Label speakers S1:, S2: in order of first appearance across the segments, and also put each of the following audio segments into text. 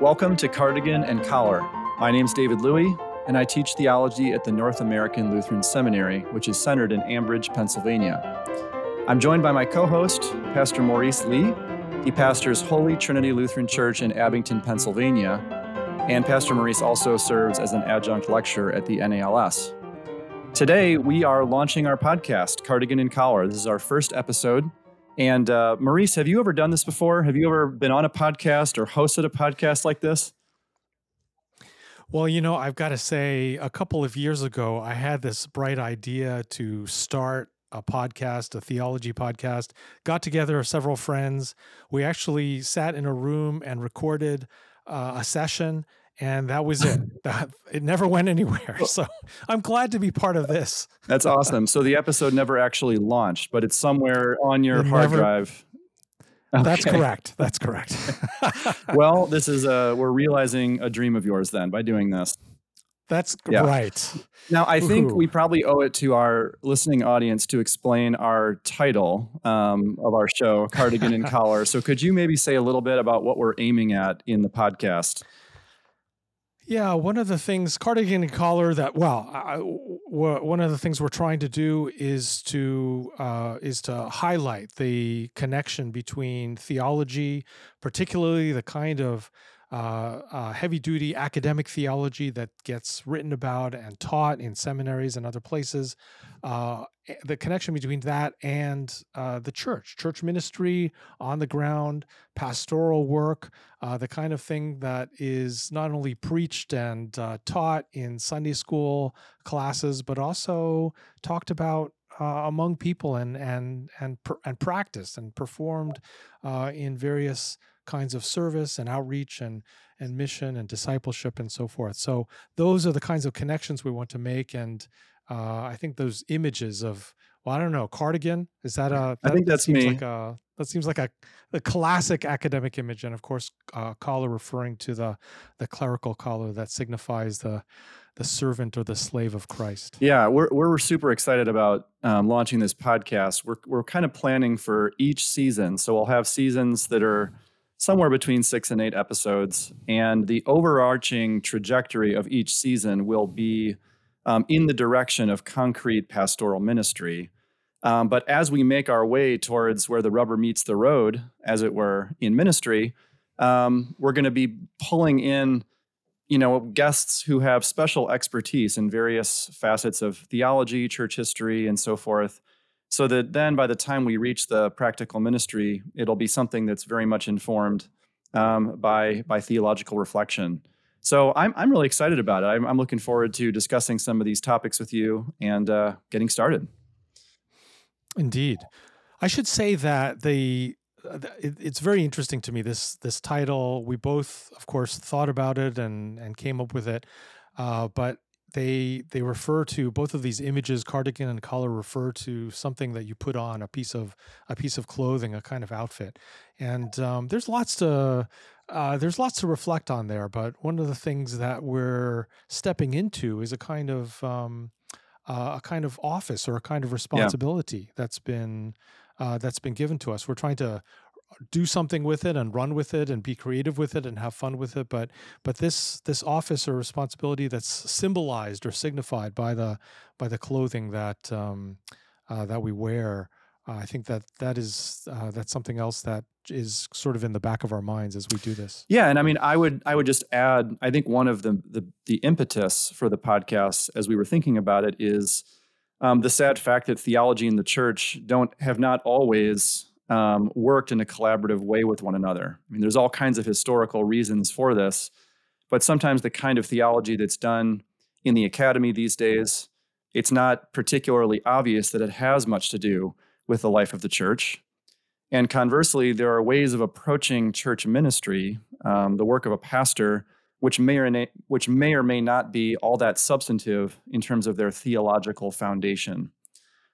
S1: Welcome to Cardigan and Collar. My name is David Luy, and I teach theology at the North American Lutheran Seminary, which is centered in Ambridge, Pennsylvania. I'm joined by my co host, Pastor Maurice Lee. He pastors Holy Trinity Lutheran Church in Abington, Pennsylvania, and Pastor Maurice also serves as an adjunct lecturer at the NALS. Today, we are launching our podcast, Cardigan and Collar. This is our first episode. And uh, Maurice, have you ever done this before? Have you ever been on a podcast or hosted a podcast like this?
S2: Well, you know, I've got to say, a couple of years ago, I had this bright idea to start a podcast, a theology podcast. Got together several friends. We actually sat in a room and recorded uh, a session and that was it. it never went anywhere. So I'm glad to be part of this.
S1: That's awesome. So the episode never actually launched, but it's somewhere on your it hard never, drive.
S2: Okay. That's correct. That's correct.
S1: well, this is uh we're realizing a dream of yours then by doing this.
S2: That's yeah. right.
S1: Now, I think Ooh. we probably owe it to our listening audience to explain our title um, of our show, Cardigan and Collar. So, could you maybe say a little bit about what we're aiming at in the podcast?
S2: Yeah, one of the things cardigan and collar that well, I, one of the things we're trying to do is to uh, is to highlight the connection between theology, particularly the kind of uh, uh, heavy duty academic theology that gets written about and taught in seminaries and other places. Uh, the connection between that and uh, the church, church ministry on the ground, pastoral work, uh, the kind of thing that is not only preached and uh, taught in Sunday school classes, but also talked about uh, among people and and and and practiced and performed uh, in various kinds of service and outreach and and mission and discipleship and so forth. So those are the kinds of connections we want to make, and uh, I think those images of well, I don't know, cardigan is that a?
S1: That, I think that's
S2: that
S1: me.
S2: Like a, that seems like a, a classic academic image, and of course, uh, collar referring to the the clerical collar that signifies the the servant or the slave of Christ.
S1: Yeah, we're we're super excited about um, launching this podcast. We're we're kind of planning for each season, so we'll have seasons that are somewhere between six and eight episodes. And the overarching trajectory of each season will be um, in the direction of concrete pastoral ministry. Um, but as we make our way towards where the rubber meets the road, as it were, in ministry, um, we're going to be pulling in, you know, guests who have special expertise in various facets of theology, church history, and so forth so that then by the time we reach the practical ministry, it'll be something that's very much informed um, by by theological reflection. So I'm I'm really excited about it. I'm, I'm looking forward to discussing some of these topics with you and uh, getting started.
S2: Indeed, I should say that the it's very interesting to me this this title. We both, of course, thought about it and and came up with it. Uh, but they they refer to both of these images cardigan and collar refer to something that you put on a piece of a piece of clothing a kind of outfit and um, there's lots to uh, there's lots to reflect on there but one of the things that we're stepping into is a kind of um, uh, a kind of office or a kind of responsibility yeah. that's been uh, that's been given to us we're trying to do something with it and run with it and be creative with it and have fun with it but but this this office or responsibility that's symbolized or signified by the by the clothing that um, uh, that we wear uh, I think that that is uh, that's something else that is sort of in the back of our minds as we do this.
S1: Yeah, and I mean, I would I would just add. I think one of the the, the impetus for the podcast, as we were thinking about it, is um, the sad fact that theology and the church don't have not always um, worked in a collaborative way with one another. I mean, there's all kinds of historical reasons for this, but sometimes the kind of theology that's done in the academy these days, it's not particularly obvious that it has much to do with the life of the church. And conversely, there are ways of approaching church ministry, um, the work of a pastor, which may or may, which may or may not be all that substantive in terms of their theological foundation.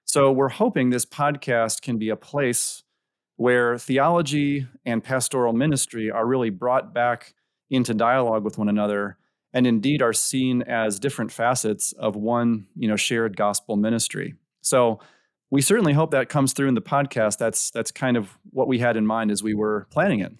S1: So we're hoping this podcast can be a place where theology and pastoral ministry are really brought back into dialogue with one another and indeed are seen as different facets of one you know shared gospel ministry. So we certainly hope that comes through in the podcast. That's that's kind of what we had in mind as we were planning it.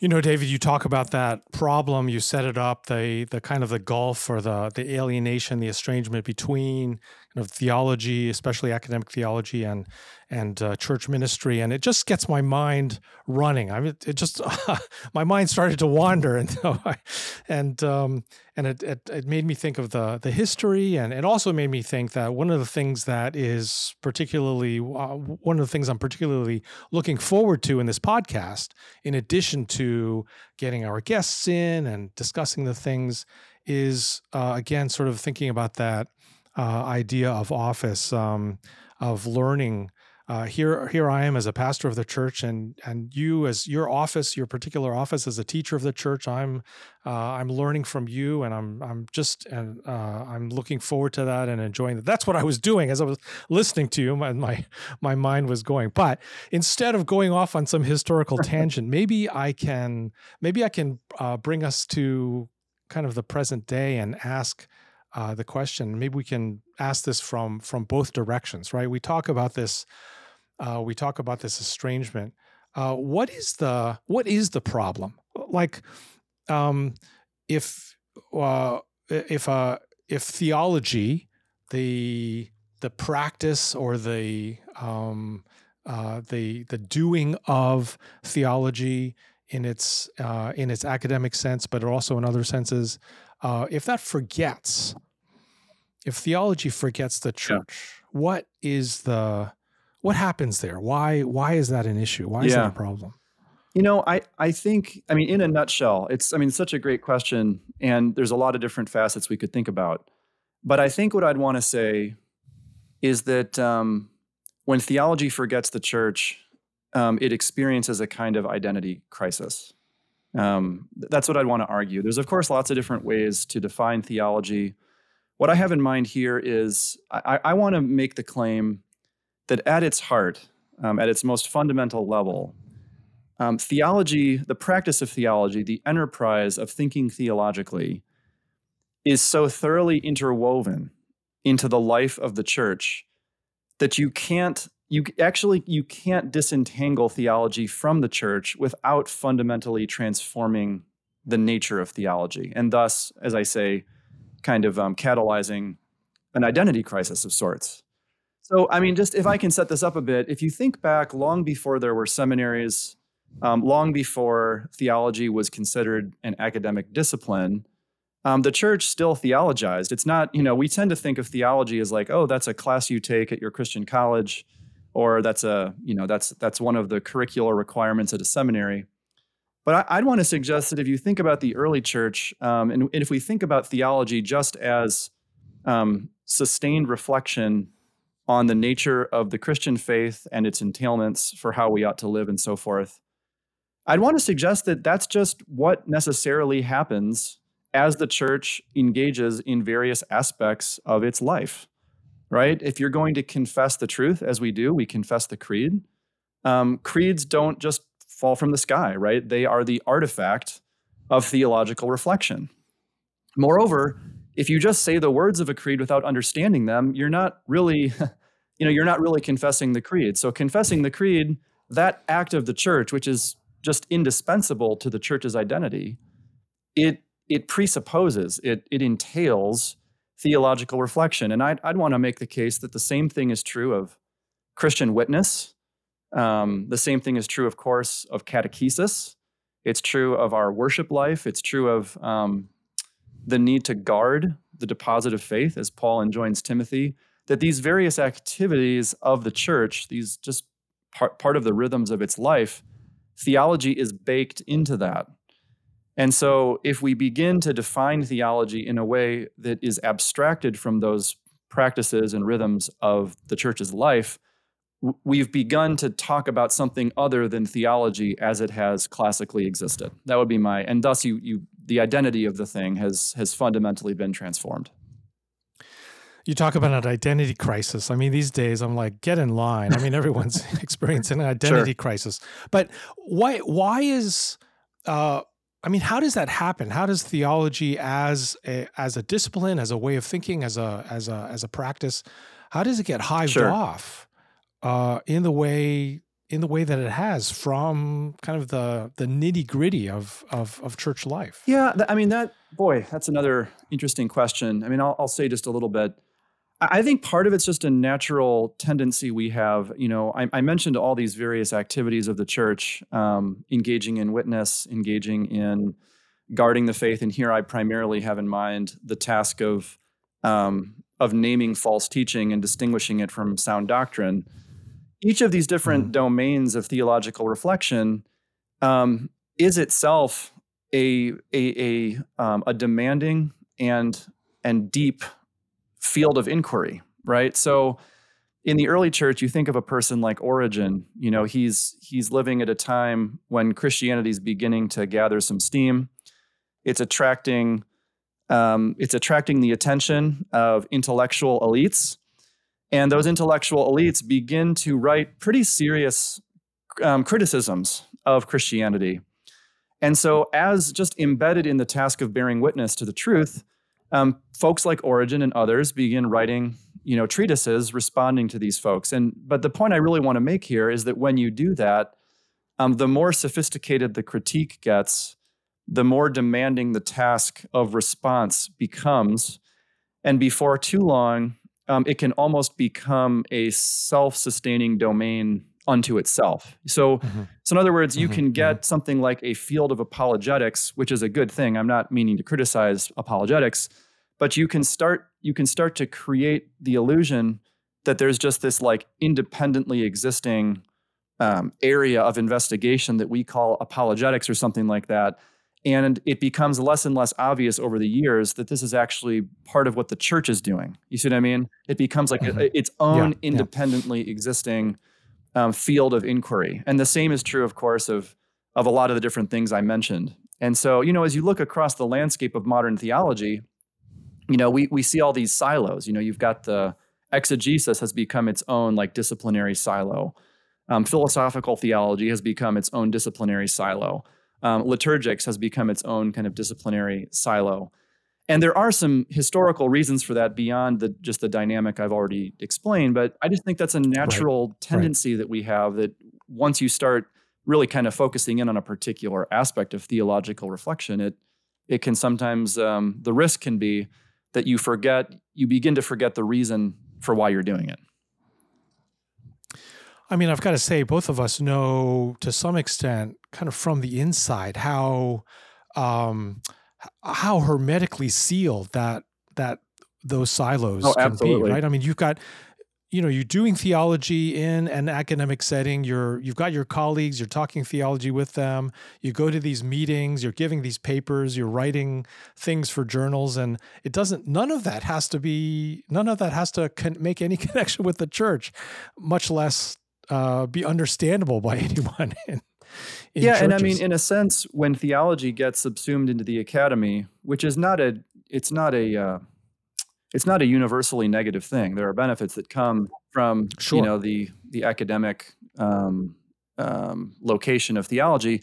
S2: You know, David, you talk about that problem. You set it up the the kind of the gulf or the the alienation, the estrangement between kind of theology, especially academic theology, and and uh, church ministry, and it just gets my mind running. I mean, it just my mind started to wander, and and um, and it, it, it made me think of the the history, and it also made me think that one of the things that is particularly uh, one of the things I'm particularly looking forward to in this podcast, in addition to getting our guests in and discussing the things, is uh, again sort of thinking about that uh, idea of office, um, of learning uh, here here I am as a pastor of the church, and and you as your office, your particular office as a teacher of the church. I'm uh, I'm learning from you, and I'm I'm just and uh, I'm looking forward to that and enjoying that. That's what I was doing as I was listening to you. My my my mind was going, but instead of going off on some historical tangent, maybe I can maybe I can uh, bring us to kind of the present day and ask. Uh, the question maybe we can ask this from from both directions right we talk about this uh, we talk about this estrangement. Uh, what is the what is the problem? Like, um, if uh, if uh, if theology, the the practice or the um, uh, the the doing of theology in its uh, in its academic sense, but also in other senses, uh, if that forgets, if theology forgets the church, yeah. what is the what happens there? Why why is that an issue? Why is yeah. that a problem?
S1: You know, I I think I mean in a nutshell, it's I mean such a great question and there's a lot of different facets we could think about. But I think what I'd want to say is that um, when theology forgets the church, um, it experiences a kind of identity crisis. Um, that's what I'd want to argue. There's, of course, lots of different ways to define theology. What I have in mind here is I, I want to make the claim that at its heart, um, at its most fundamental level, um, theology, the practice of theology, the enterprise of thinking theologically, is so thoroughly interwoven into the life of the church that you can't you actually you can't disentangle theology from the church without fundamentally transforming the nature of theology and thus as i say kind of um, catalyzing an identity crisis of sorts so, I mean, just if I can set this up a bit, if you think back long before there were seminaries, um, long before theology was considered an academic discipline, um, the church still theologized. It's not, you know, we tend to think of theology as like, oh, that's a class you take at your Christian college, or that's a, you know, that's that's one of the curricular requirements at a seminary. But I, would want to suggest that if you think about the early church, um, and, and, if we think about theology just as um, sustained reflection on the nature of the Christian faith and its entailments for how we ought to live and so forth. I'd want to suggest that that's just what necessarily happens as the church engages in various aspects of its life, right? If you're going to confess the truth, as we do, we confess the creed. Um, creeds don't just fall from the sky, right? They are the artifact of theological reflection. Moreover, if you just say the words of a creed without understanding them, you're not really you know, you're not really confessing the creed. So confessing the creed, that act of the church, which is just indispensable to the church's identity, it it presupposes, it it entails theological reflection. And I'd, I'd want to make the case that the same thing is true of Christian witness. Um, the same thing is true, of course, of catechesis. It's true of our worship life. It's true of um, the need to guard the deposit of faith, as Paul enjoins Timothy that these various activities of the church, these just part, part of the rhythms of its life, theology is baked into that. And so, if we begin to define theology in a way that is abstracted from those practices and rhythms of the church's life, we've begun to talk about something other than theology as it has classically existed. That would be my, and thus you, you, the identity of the thing has has fundamentally been transformed
S2: you talk about an identity crisis. I mean, these days I'm like, get in line. I mean, everyone's experiencing an identity sure. crisis. But why why is uh I mean, how does that happen? How does theology as a as a discipline, as a way of thinking, as a as a as a practice, how does it get hived sure. off uh, in the way in the way that it has from kind of the the nitty gritty of, of of church life?
S1: Yeah, I mean that boy, that's another interesting question. I mean, I'll, I'll say just a little bit. I think part of it's just a natural tendency we have. You know, I, I mentioned all these various activities of the church, um, engaging in witness, engaging in guarding the faith, and here I primarily have in mind the task of um, of naming false teaching and distinguishing it from sound doctrine. Each of these different mm-hmm. domains of theological reflection um, is itself a a a, um, a demanding and and deep field of inquiry, right? So in the early church, you think of a person like Origen. You know, he's he's living at a time when Christianity is beginning to gather some steam. It's attracting um, it's attracting the attention of intellectual elites, and those intellectual elites begin to write pretty serious um, criticisms of Christianity. And so, as just embedded in the task of bearing witness to the truth, um, folks like Origen and others begin writing, you know, treatises responding to these folks. And but the point I really want to make here is that when you do that, um, the more sophisticated the critique gets, the more demanding the task of response becomes. And before too long, um, it can almost become a self-sustaining domain unto itself. So, mm-hmm. so in other words, you mm-hmm. can get mm-hmm. something like a field of apologetics, which is a good thing. I'm not meaning to criticize apologetics, but you can start you can start to create the illusion that there's just this like independently existing um, area of investigation that we call apologetics or something like that. And it becomes less and less obvious over the years that this is actually part of what the church is doing. You see what I mean? It becomes like mm-hmm. a, its own yeah, independently yeah. existing um, field of inquiry. And the same is true, of course, of, of a lot of the different things I mentioned. And so, you know, as you look across the landscape of modern theology, you know, we, we see all these silos. You know, you've got the exegesis has become its own like disciplinary silo. Um, philosophical theology has become its own disciplinary silo. Um, liturgics has become its own kind of disciplinary silo. And there are some historical reasons for that beyond the just the dynamic I've already explained. But I just think that's a natural right. tendency right. that we have that once you start really kind of focusing in on a particular aspect of theological reflection, it it can sometimes um, the risk can be that you forget you begin to forget the reason for why you're doing it.
S2: I mean, I've got to say, both of us know to some extent, kind of from the inside, how um, how hermetically sealed that that those silos oh, can absolutely. be, right? I mean, you've got you know you're doing theology in an academic setting you're you've got your colleagues you're talking theology with them you go to these meetings you're giving these papers you're writing things for journals and it doesn't none of that has to be none of that has to con- make any connection with the church much less uh, be understandable by anyone in,
S1: yeah,
S2: churches.
S1: and I mean, in a sense, when theology gets subsumed into the academy, which is not a, it's not a, uh, it's not a universally negative thing. There are benefits that come from sure. you know the the academic um, um, location of theology.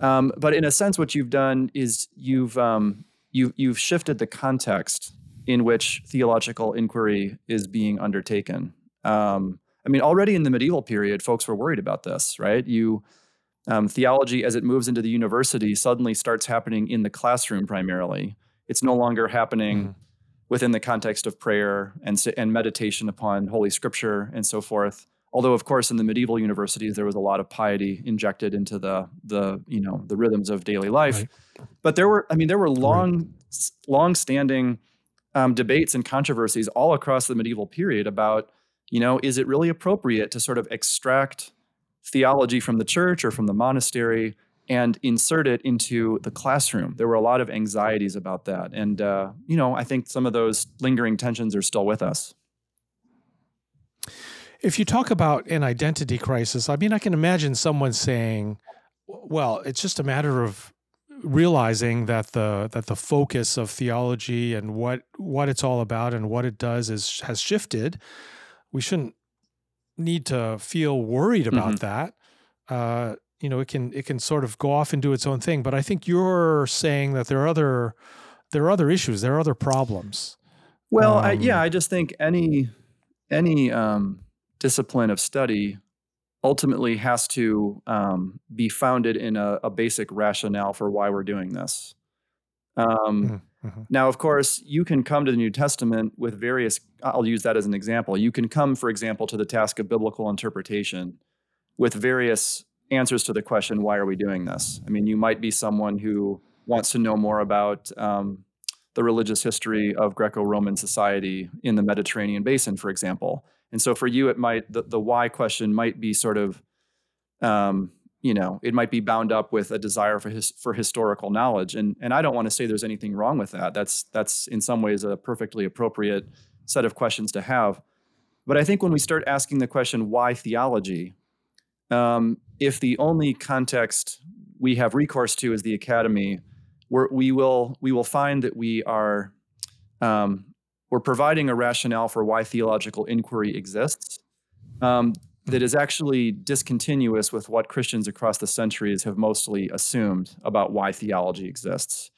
S1: Um, but in a sense, what you've done is you've um, you you've shifted the context in which theological inquiry is being undertaken. Um, I mean, already in the medieval period, folks were worried about this, right? You um, theology, as it moves into the university, suddenly starts happening in the classroom primarily. It's no longer happening mm-hmm. within the context of prayer and, and meditation upon Holy Scripture and so forth. Although, of course, in the medieval universities, there was a lot of piety injected into the the you know the rhythms of daily life. Right. But there were, I mean, there were long, right. long-standing um, debates and controversies all across the medieval period about, you know, is it really appropriate to sort of extract theology from the church or from the monastery and insert it into the classroom. There were a lot of anxieties about that. And, uh, you know, I think some of those lingering tensions are still with us.
S2: If you talk about an identity crisis, I mean, I can imagine someone saying, well, it's just a matter of realizing that the that the focus of theology and what what it's all about and what it does is has shifted. We shouldn't need to feel worried about mm-hmm. that. Uh, you know, it can it can sort of go off and do its own thing. But I think you're saying that there are other there are other issues, there are other problems.
S1: Well, um, I, yeah, I just think any any um, discipline of study ultimately has to um, be founded in a, a, basic rationale for why we're doing this. Um, mm-hmm, mm-hmm. Now, of course, you can come to the New Testament with various, I'll use that as an example. You can come, for example, to the task of biblical interpretation with various answers to the question, why are we doing this? I mean, you might be someone who wants to know more about um, the religious history of Greco Roman society in the Mediterranean basin, for example. And so for you, it might, the, the why question might be sort of, um, you know, it might be bound up with a desire for his, for historical knowledge. And, and I don't want to say there's anything wrong with that. That's, that's in some ways a perfectly appropriate set of questions to have. But I think when we start asking the question, why theology? Um, if the only context we have recourse to is the academy, we're, we will we will find that we are um, we're providing a rationale for why theological inquiry exists um, that is actually discontinuous with what Christians across the centuries have mostly assumed about why theology exists.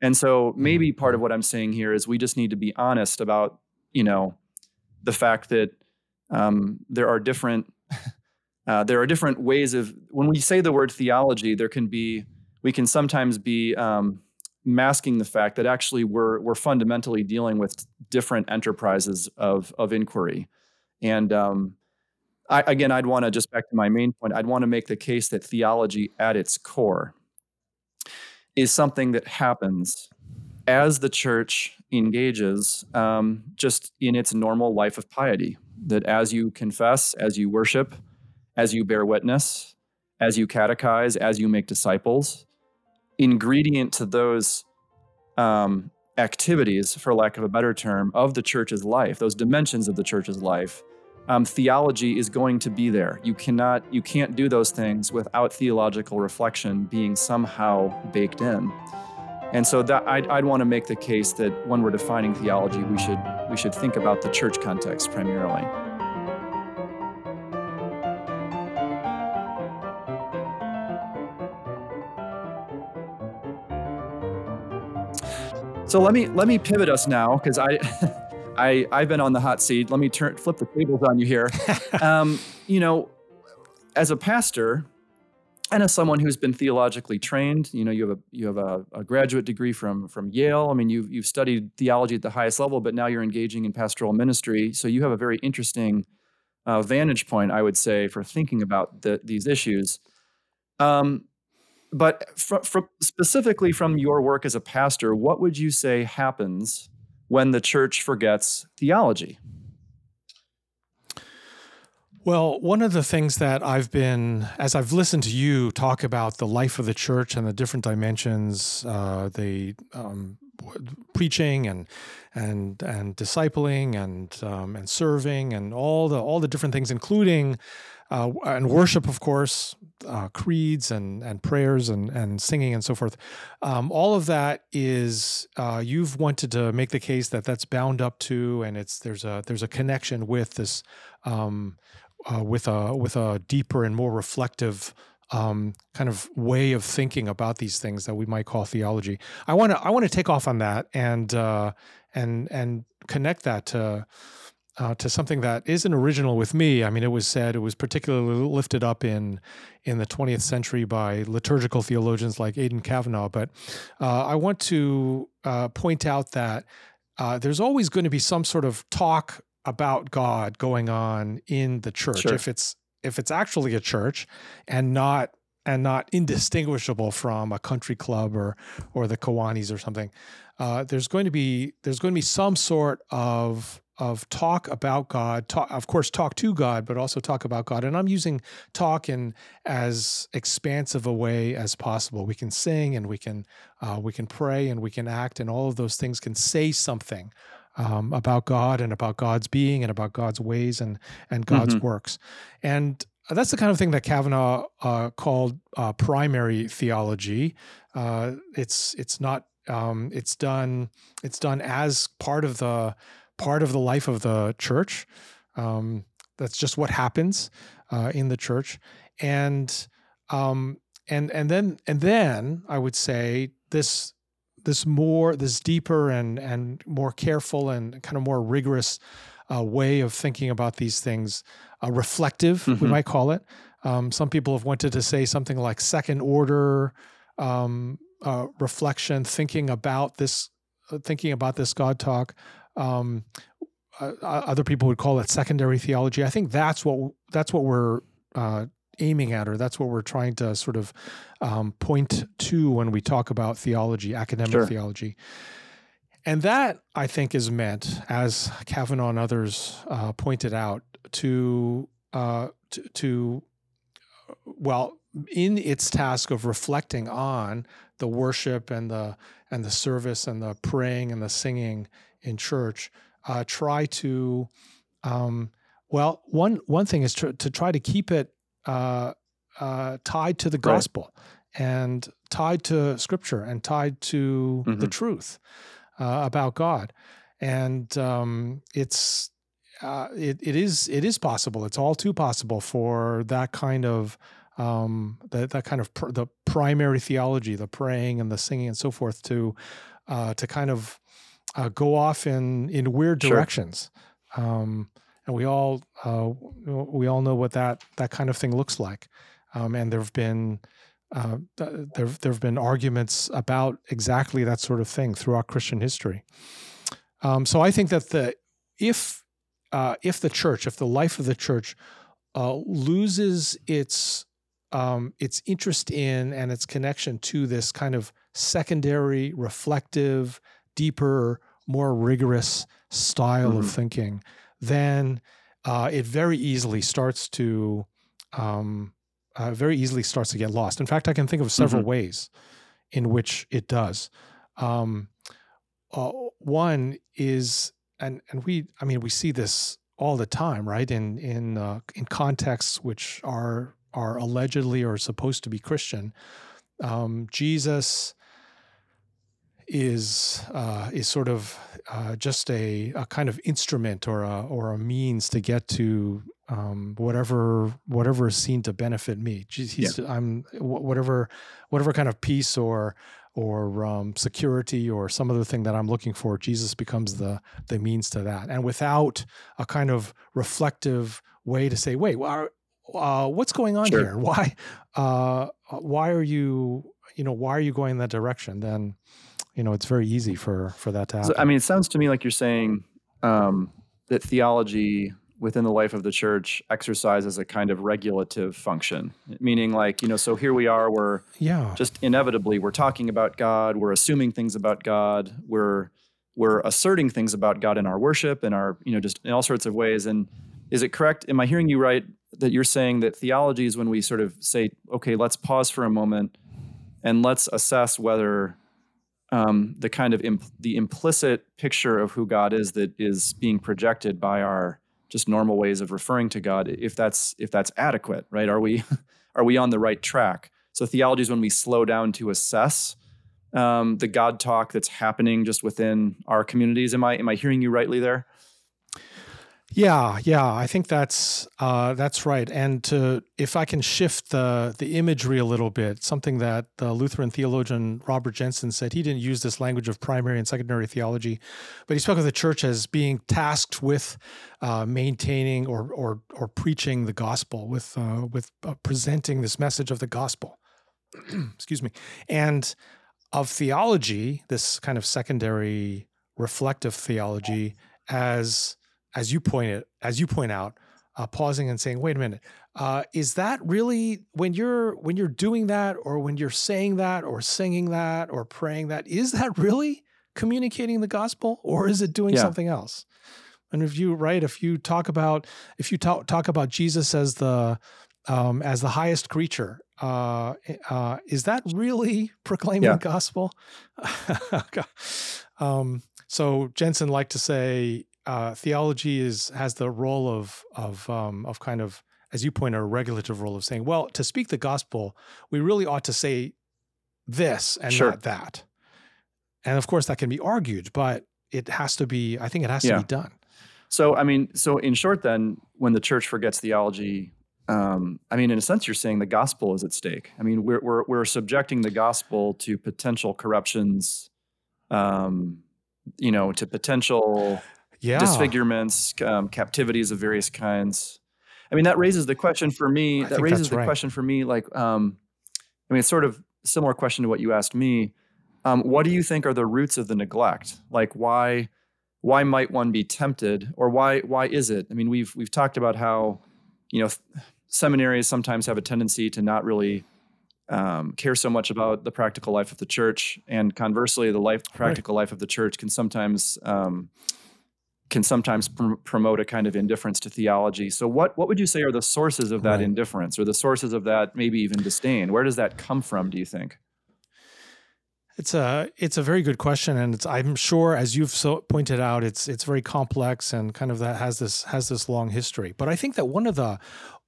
S1: And so maybe mm-hmm. part of what I'm saying here is we just need to be honest about, you know, the fact that um, there are different uh, there are different ways of when we say the word theology, there can be we can sometimes be um, masking the fact that actually we're we're fundamentally dealing with different enterprises of of inquiry, and um, I, again, I'd want to just back to my main point. I'd want to make the case that theology, at its core, is something that happens as the church engages um, just in its normal life of piety. That as you confess, as you worship, as you bear witness, as you catechize, as you make disciples, ingredient to those um, activities, for lack of a better term, of the church's life, those dimensions of the church's life, um, theology is going to be there. You cannot, you can't do those things without theological reflection being somehow baked in. And so that I'd, I'd want to make the case that when we're defining theology, we should we should think about the church context primarily. So let me let me pivot us now because I, I I've been on the hot seat. Let me turn flip the tables on you here. um, you know, as a pastor and as someone who's been theologically trained, you know, you have a you have a, a graduate degree from from Yale. I mean, you've you've studied theology at the highest level, but now you're engaging in pastoral ministry. So you have a very interesting uh, vantage point, I would say, for thinking about the, these issues. Um, but fr- fr- specifically from your work as a pastor, what would you say happens when the church forgets theology?
S2: Well, one of the things that I've been, as I've listened to you talk about the life of the church and the different dimensions, uh, the um, preaching and and and discipling and um, and serving and all the all the different things, including uh, and worship, of course, uh, creeds and and prayers and and singing and so forth. Um, all of that is uh, you've wanted to make the case that that's bound up to, and it's there's a there's a connection with this um, uh, with a with a deeper and more reflective um, kind of way of thinking about these things that we might call theology. I want to I want to take off on that and uh, and and connect that to uh, to something that isn't original with me. I mean, it was said it was particularly lifted up in in the 20th century by liturgical theologians like Aidan Kavanagh. But uh, I want to uh, point out that uh, there's always going to be some sort of talk about God going on in the church. Sure. If it's if it's actually a church and not and not indistinguishable from a country club or or the Kiwanis or something, uh, there's going to be there's going to be some sort of of talk about God, talk, of course, talk to God, but also talk about God. And I'm using talk in as expansive a way as possible. We can sing and we can uh, we can pray and we can act, and all of those things can say something um, about God and about God's being and about God's ways and and God's mm-hmm. works. And that's the kind of thing that Kavanagh uh, called uh, primary theology. Uh, it's it's not um, it's done it's done as part of the part of the life of the church. Um, that's just what happens uh, in the church, and um, and and then and then I would say this this more this deeper and and more careful and kind of more rigorous uh, way of thinking about these things, uh, reflective
S1: Mhm.
S2: we might call it. Um, some people have wanted to say something like second order um, uh, reflection, thinking about this, uh, thinking about this God talk. Um, uh, uh, other people would call it secondary theology. I think that's what that's what we're uh, aiming at, or that's what we're trying to sort of um, point to when we talk about theology, academic
S1: Sure.
S2: theology. And that, I think, is meant, as Kavanagh and others uh, pointed out, to, uh, to, to, well, in its task of reflecting on the worship and the and the service and the praying and the singing in church, uh, try to, um, well, one one thing is to, to try to keep it uh, uh, tied to the
S1: Right.
S2: gospel and tied to Scripture and tied to the
S1: Mhm.
S2: truth uh, about God, and um, it's uh, it, it is it is possible. It's all too possible for that kind of um, that that kind of pr- the primary theology, the praying and the singing and so forth, to uh, to kind of uh, go off in in weird
S1: Sure.
S2: directions. Um, and we all uh, we all know what that that kind of thing looks like. Um, and there have been uh, th- there there have been arguments about exactly that sort of thing throughout Christian history. Um, so I think that the if uh, if the church, if the life of the church uh, loses its um, its interest in and its connection to this kind of secondary, reflective, deeper, more rigorous style of
S1: Mhm.
S2: thinking, then uh, it very easily starts to um, uh, very easily starts to get lost. In fact, I can think of several
S1: Mhm.
S2: ways in which it does. Um, uh, one is, and and we, I mean, we see this all the time, right? In in uh, in contexts which are are allegedly or supposed to be Christian. Um, Jesus is uh, is sort of uh, just a, a kind of instrument or a or a means to get to um, whatever whatever is seen to benefit me. He's, he's I'm wh- whatever whatever kind of peace or or um, security or some other thing that I'm looking for. Jesus becomes the the means to that, and without a kind of reflective way to say, wait, well, uh, what's going on
S1: Sure.
S2: here? Why uh, why are you you know why are you going that direction? Then you know it's very easy for for that to happen.
S1: So, I mean, it sounds to me like you're saying um, that theology within the life of the church exercises a kind of regulative function, meaning, like, you know, so here we are, we're
S2: yeah,
S1: just inevitably we're talking about God, we're assuming things about God, we're we're asserting things about God in our worship and our, you know, just in all sorts of ways. And is it correct? Am I hearing you right that you're saying that theology is when we sort of say, okay, let's pause for a moment and let's assess whether um, the kind of imp- the implicit picture of who God is that is being projected by our just normal ways of referring to God, if that's if that's adequate, right? Are we are we on the right track? So theology is when we slow down to assess um, the God talk that's happening just within our communities. Am I am I hearing you rightly there?
S2: Yeah, yeah, I think that's uh, that's right. And to if I can shift the the imagery a little bit, something that the Lutheran theologian Robert Jenson said. He didn't use this language of primary and secondary theology, but he spoke of the church as being tasked with uh, maintaining or or or preaching the gospel, with uh, with uh, presenting this message of the gospel. Excuse me, and of theology, this kind of secondary reflective theology, as as you point it, as you point out, uh, pausing and saying, "Wait a minute, uh, is that really when you're when you're doing that, or when you're saying that, or singing that, or praying that? Is that really communicating the gospel, or is it doing
S1: Yeah.
S2: something else?" And if you right, if you talk about if you talk talk about Jesus as the um, as the highest creature, uh, uh, is that really proclaiming
S1: Yeah.
S2: the gospel? um, so Jenson liked to say uh, theology is has the role of of um, of kind of as you point out a regulative role of saying, well, to speak the gospel, we really ought to say this and
S1: Sure.
S2: not that. And of course, that can be argued, but it has to be. I think it has to be done.
S1: So I mean, so in short, then, when the church forgets theology, um, I mean, in a sense, you're saying the gospel is at stake. I mean, we're we're we're subjecting the gospel to potential corruptions um, you know, to potential
S2: Yeah.
S1: disfigurements, um, captivities of various kinds. I mean, that raises the question for me.
S2: I
S1: That raises the
S2: right.
S1: question for me. Like, um, I mean, it's sort of similar question to what you asked me. Um, what do you think are the roots of the neglect? Like, why, why might one be tempted, or why, why is it? I mean, we've we've talked about how, you know, seminaries sometimes have a tendency to not really um, care so much about the practical life of the church, and conversely, the life practical life of the church can sometimes um, can sometimes pr- promote a kind of indifference to theology. So, what what would you say are the sources of that
S2: Right.
S1: indifference, or the sources of that maybe even disdain? Where does that come from? Do you think?
S2: It's a it's a very good question, and it's I'm sure as you've so pointed out, it's it's very complex and kind of that has this has this long history. But I think that one of the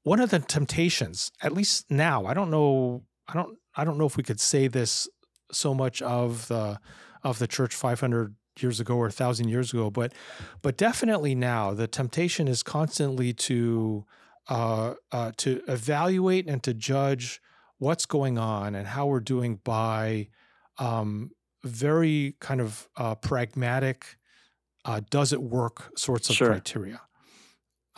S2: one of the temptations, at least now, I don't know, I don't I don't know if we could say this so much of the of the church 500 years ago or a 1000 years ago but but definitely now the temptation is constantly to uh, uh, to evaluate and to judge what's going on and how we're doing by um, very kind of uh, pragmatic, uh, does it work sorts of
S1: Sure.
S2: criteria.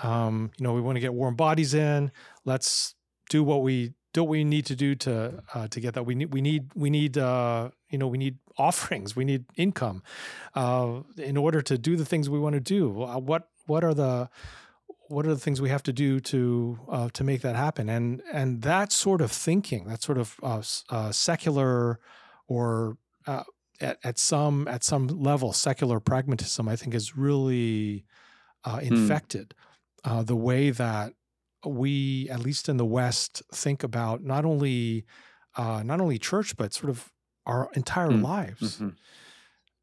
S2: Um, you know, we want to get warm bodies in. Let's do what we do. What we need to do to uh, to get that. We need we need we need uh, you know we need offerings. We need income uh, in order to do the things we want to do. What what are the what are the things we have to do to uh, to make that happen? And and that sort of thinking, that sort of uh, uh, secular or uh, at, at some at some level secular pragmatism, I think, is really uh, infected uh, the way that we, at least in the West, think about not only uh, not only church but sort of our entire
S1: Hmm.
S2: lives.
S1: Mhm.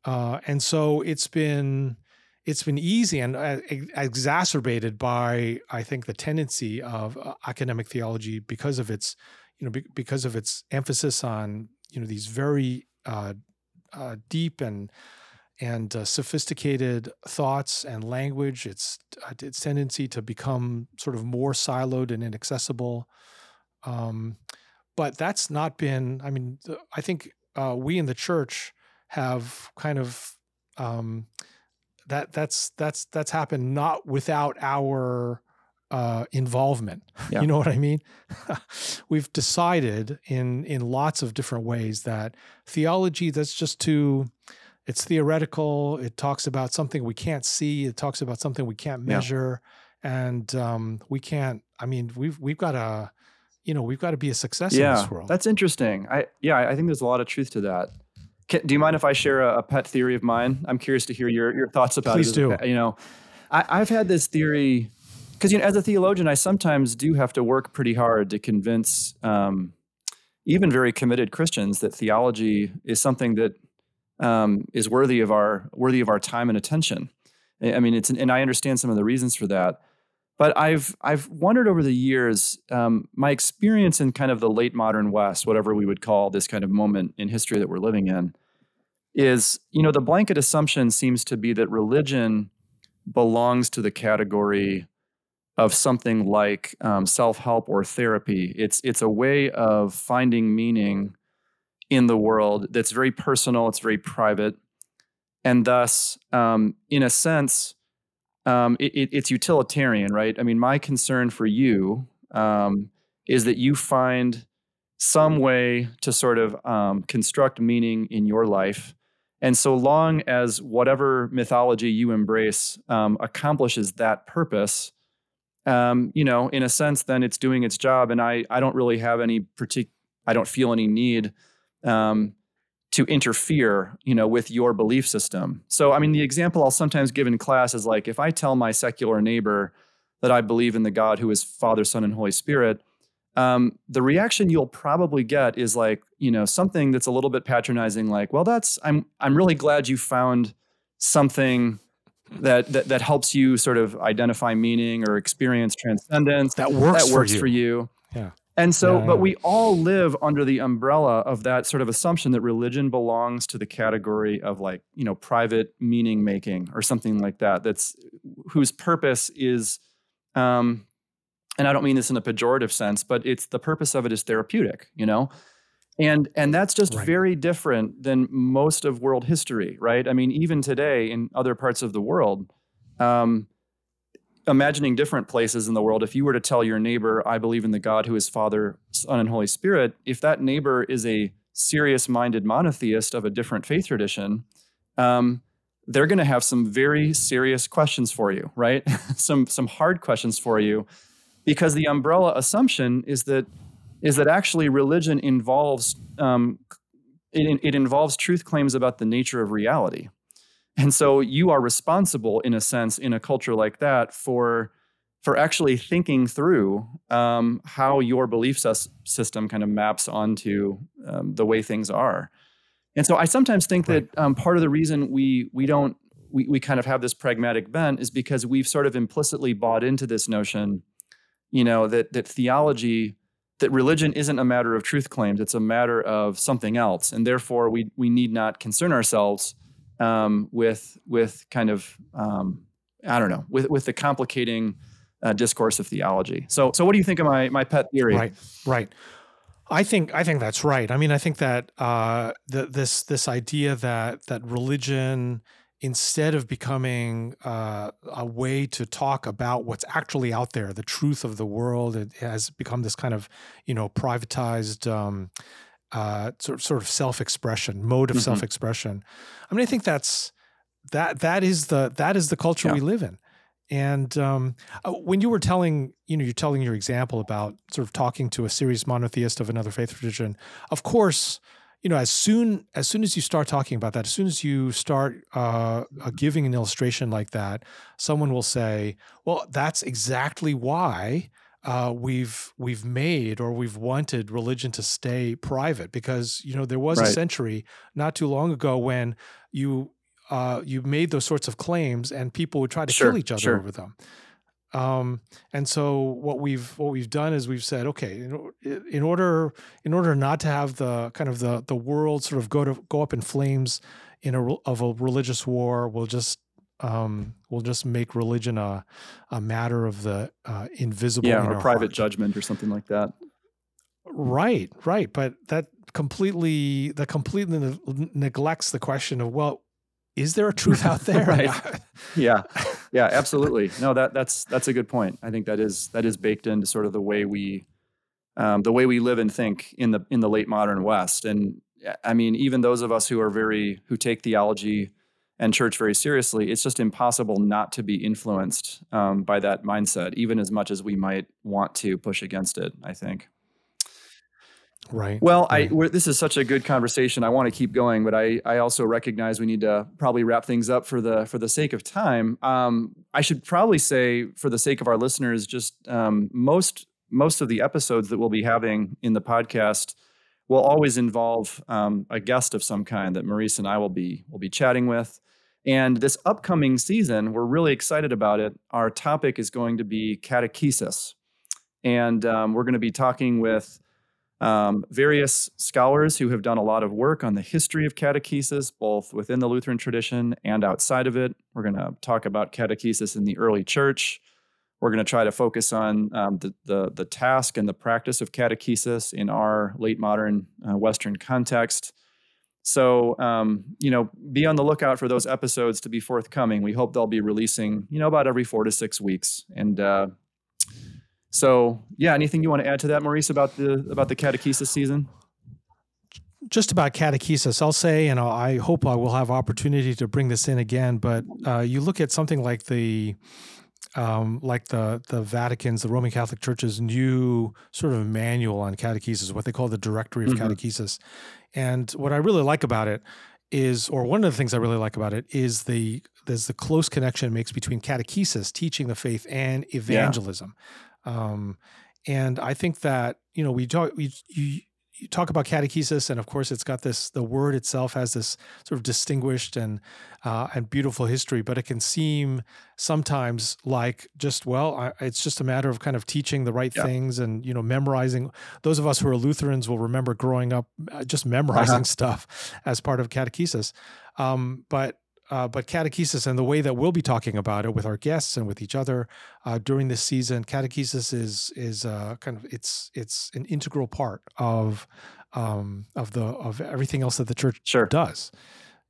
S2: Uh, and so it's been it's been easy and uh, ex- exacerbated by I think the tendency of uh, academic theology because of its you know be, because of its emphasis on you know these very uh, uh, deep and and uh, sophisticated thoughts and language. Its uh, its tendency to become sort of more siloed and inaccessible. Um, but that's not been. I mean, I think uh, we in the church have kind of um, that that's that's that's happened not without our uh, involvement.
S1: Yeah.
S2: You know what I mean? We've decided in in lots of different ways that theology that's just too it's theoretical. It talks about something we can't see. It talks about something we can't
S1: Yeah.
S2: measure, and um, we can't. I mean, we've we've got to, you know, we've got to be a success in this world.
S1: that's interesting. I yeah, I think there's a lot of truth to that. Can, do you mind if I share a, a pet theory of mine? I'm curious to hear your your thoughts about
S2: Please
S1: it. as
S2: do.
S1: a You know, I, I've had this theory because you know, as a theologian, I sometimes do have to work pretty hard to convince um, even very committed Christians that theology is something that um, is worthy of our worthy of our time and attention. I mean, it's and I understand some of the reasons for that. But I've I've wondered over the years um, my experience in kind of the late modern West, whatever we would call this kind of moment in history that we're living in, is you know the blanket assumption seems to be that religion belongs to the category of something like um, self-help or therapy. It's it's a way of finding meaning in the world that's very personal. It's very private, and thus, um, in a sense, um, it, it- it's utilitarian, right? I mean, my concern for you um, is that you find some way to sort of um, construct meaning in your life. And so long as whatever mythology you embrace um, accomplishes that purpose, um, you know, in a sense, then it's doing its job. And I, I don't really have any particular, I don't feel any need um, to interfere, you know, with your belief system. So, I mean, the example I'll sometimes give in class is like if I tell my secular neighbor that I believe in the God who is Father, Son, and Holy Spirit, um, the reaction you'll probably get is like, you know, something that's a little bit patronizing, like, well, that's I'm I'm really glad you found something that that, that helps you sort of identify meaning or experience transcendence
S2: that works,
S1: that works
S2: for you.
S1: for you.
S2: Yeah.
S1: And so,
S2: Yeah,
S1: but we all live under the umbrella of that sort of assumption that religion belongs to the category of like, you know, private meaning making or something like that. That's whose purpose is, um, and I don't mean this in a pejorative sense, but it's the purpose of it is therapeutic, you know? and and that's just
S2: Right.
S1: very different than most of world history right i mean even today in other parts of the world um, imagining different places in the world if you were to tell your neighbor i believe in the god who is father son and holy spirit if that neighbor is a serious minded monotheist of a different faith tradition um, they're going to have some very serious questions for you right? Some some hard questions for you because the umbrella assumption is that is that actually religion involves um, it, it involves truth claims about the nature of reality and so you are responsible in a sense in a culture like that for for actually thinking through um, how your belief sys- system kind of maps onto um, the way things are and so i sometimes think
S2: Right.
S1: that um, part of the reason we we don't we, we kind of have this pragmatic bent is because we've sort of implicitly bought into this notion you know that that theology that religion isn't a matter of truth claims it's a matter of something else and therefore we we need not concern ourselves um, with with kind of um, i don't know with with the complicating uh, discourse of theology so so what do you think of my my pet theory
S2: Right, right. I think I think that's right. I mean, I think that uh, the, this this idea that that religion, instead of becoming uh, a way to talk about what's actually out there, the truth of the world, it has become this kind of you know privatized. Um, uh, sort of, sort of self-expression, mode of
S1: Mhm.
S2: self-expression. I mean, I think that's that that is the that is the culture
S1: Yeah.
S2: we live in. And um, uh, when you were telling, you know, you're telling your example about sort of talking to a serious monotheist of another faith tradition. Of course, you know, as soon as soon as you start talking about that, as soon as you start uh, uh, giving an illustration like that, someone will say, "Well, that's exactly why." Uh, we've we've made or we've wanted religion to stay private because you know there was a century not too long ago when you uh, you made those sorts of claims and people would try to
S1: Sure,
S2: kill each other
S1: sure.
S2: over them. Um, and so what we've what we've done is we've said, okay, in, in order in order not to have the kind of the the world sort of go to go up in flames in a of a religious war, we'll just um, we'll just make religion a a matter of the uh, invisible.
S1: yeah
S2: in
S1: or private
S2: heart.
S1: judgment or something like that
S2: Right, right, but that completely that completely ne- neglects the question of well, is there a truth out there?
S1: Right. yeah yeah absolutely no that that's that's a good point i think that is that is baked into sort of the way we um, the way we live and think in the in the late modern west and i mean even those of us who are very who take theology and church very seriously it's just impossible not to be influenced um, by that mindset even as much as we might want to push against it i think
S2: right.
S1: well, I
S2: right.
S1: we're, this is such a good conversation. I want to keep going, but I I also recognize we need to probably wrap things up for the for the sake of time. Um, I should probably say, for the sake of our listeners, just um, most most of the episodes that we'll be having in the podcast will always involve um, a guest of some kind that Maurice and I will be will be chatting with. And this upcoming season, we're really excited about it. Our topic is going to be catechesis, and um, we're going to be talking with um, various scholars who have done a lot of work on the history of catechesis, both within the Lutheran tradition and outside of it. We're going to talk about catechesis in the early church. We're going to try to focus on um, the, the, the task and the practice of catechesis in our late modern uh, Western context. So, um, you know, be on the lookout for those episodes to be forthcoming. We hope they'll be releasing, you know, about every four to six weeks. And uh, so, yeah, anything you want to add to that, Maurice, about the about the catechesis season?
S2: just about catechesis, I'll say, and I hope I will have opportunity to bring this in again. But uh, you look at something like the, um, like the the Vatican's, the Roman Catholic Church's new sort of manual on catechesis, what they call the Directory of
S1: Mhm.
S2: Catechesis. And what I really like about it is, or one of the things I really like about it is the there's the close connection it makes between catechesis, teaching the faith, and evangelism. Um, and I think that you know we talk we you, you talk about catechesis, and of course it's got this the word itself has this sort of distinguished and uh, and beautiful history, but it can seem sometimes like just well I, it's just a matter of kind of teaching the right
S1: Yeah.
S2: things and you know memorizing. Those of us who are Lutherans will remember growing up uh, just memorizing
S1: Uh-huh.
S2: stuff as part of catechesis, um, but. Uh, but catechesis and the way that we'll be talking about it with our guests and with each other uh, during this season, catechesis is is uh, kind of it's it's an integral part of um, of the of everything else that the church
S1: Sure.
S2: does.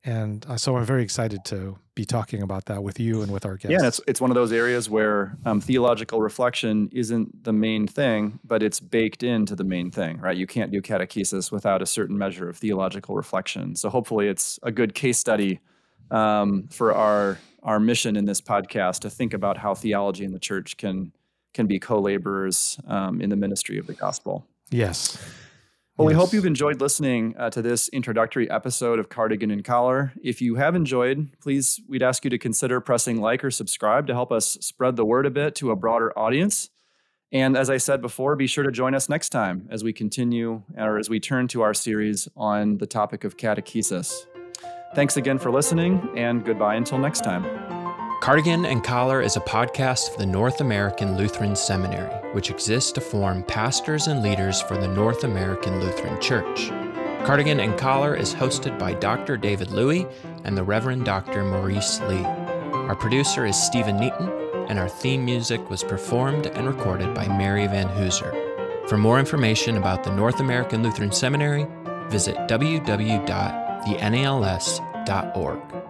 S2: And uh, so I'm very excited to be talking about that with you and with our guests.
S1: Yeah, and it's it's one of those areas where um, theological reflection isn't the main thing, but it's baked into the main thing, right? You can't do catechesis without a certain measure of theological reflection. So hopefully, it's a good case study um, for our our mission in this podcast to think about how theology and the church can can be co-laborers um, in the ministry of the gospel.
S2: yes.
S1: Well, we hope you've enjoyed listening uh, to this introductory episode of Cardigan and Collar. If you have enjoyed, please, we'd ask you to consider pressing like or subscribe to help us spread the word a bit to a broader audience. And as I said before, be sure to join us next time as we continue or as we turn to our series on the topic of catechesis. Thanks again for listening, and goodbye until next time.
S3: Cardigan and Collar is a podcast of the North American Lutheran Seminary, which exists to form pastors and leaders for the North American Lutheran Church. Cardigan and Collar is hosted by Dr. David Luy and the Reverend Dr. Maurice Lee. Our producer is Stephen Neaton, and our theme music was performed and recorded by Mary Van Hooser. For more information about the North American Lutheran Seminary, visit www.thenals.org.